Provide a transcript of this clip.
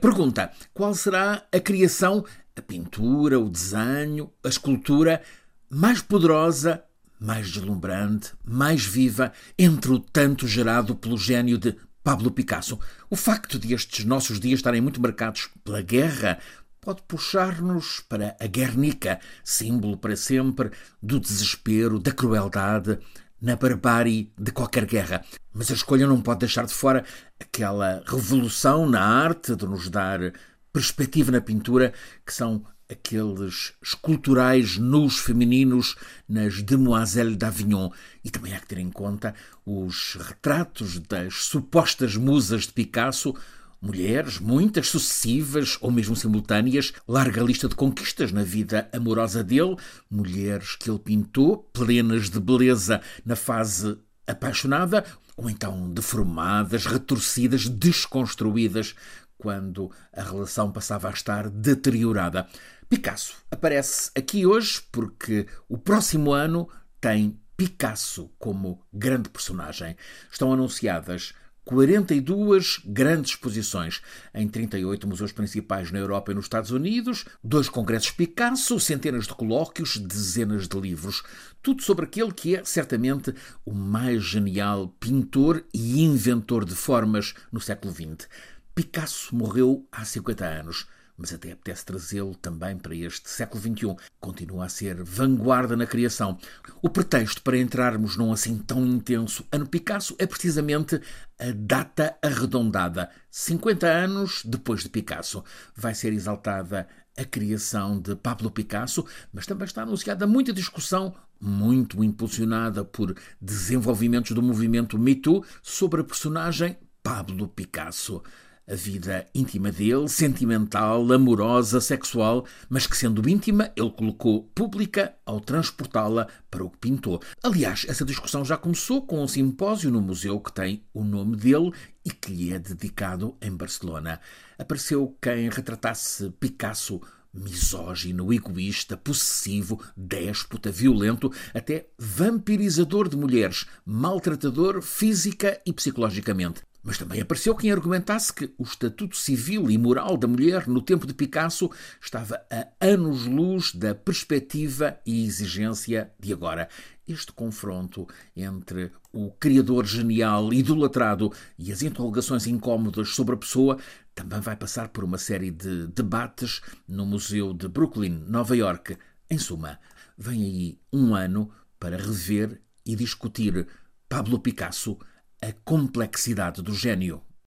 Pergunta: qual será a criação, a pintura, o desenho, a escultura mais poderosa, mais deslumbrante, mais viva entre o tanto gerado pelo gênio de Pablo Picasso? O facto de estes nossos dias estarem muito marcados pela guerra pode puxar-nos para a Guernica, símbolo para sempre do desespero, da crueldade, na barbárie de qualquer guerra. Mas a escolha não pode deixar de fora aquela revolução na arte de nos dar perspectiva na pintura, que são aqueles esculturais nus femininos nas Demoiselles d'Avignon. E também há que ter em conta os retratos das supostas musas de Picasso, Mulheres, muitas, sucessivas ou mesmo simultâneas, larga lista de conquistas na vida amorosa dele, mulheres que ele pintou, plenas de beleza na fase apaixonada, ou então deformadas, retorcidas, desconstruídas, quando a relação passava a estar deteriorada. Picasso aparece aqui hoje porque o próximo ano tem Picasso como grande personagem. Estão anunciadas 42 grandes exposições em 38 museus principais na Europa e nos Estados Unidos, dois congressos Picasso, centenas de colóquios, dezenas de livros. Tudo sobre aquele que é, certamente, o mais genial pintor e inventor de formas no século XX. Picasso morreu há 50 anos mas até apetece trazê-lo também para este século XXI. Continua a ser vanguarda na criação. O pretexto para entrarmos num assim tão intenso ano Picasso é precisamente a data arredondada. 50 anos depois de Picasso. Vai ser exaltada a criação de Pablo Picasso, mas também está anunciada muita discussão, muito impulsionada por desenvolvimentos do movimento Me Too, sobre a personagem Pablo Picasso a vida íntima dele, sentimental, amorosa, sexual, mas que sendo íntima, ele colocou pública ao transportá-la para o que pintou. Aliás, essa discussão já começou com um simpósio no museu que tem o nome dele e que lhe é dedicado em Barcelona. Apareceu quem retratasse Picasso misógino, egoísta, possessivo, déspota, violento, até vampirizador de mulheres, maltratador física e psicologicamente. Mas também apareceu quem argumentasse que o estatuto civil e moral da mulher no tempo de Picasso estava a anos-luz da perspectiva e exigência de agora. Este confronto entre o criador genial, idolatrado, e as interrogações incómodas sobre a pessoa também vai passar por uma série de debates no Museu de Brooklyn, Nova York. Em suma, vem aí um ano para rever e discutir Pablo Picasso a complexidade do gênio.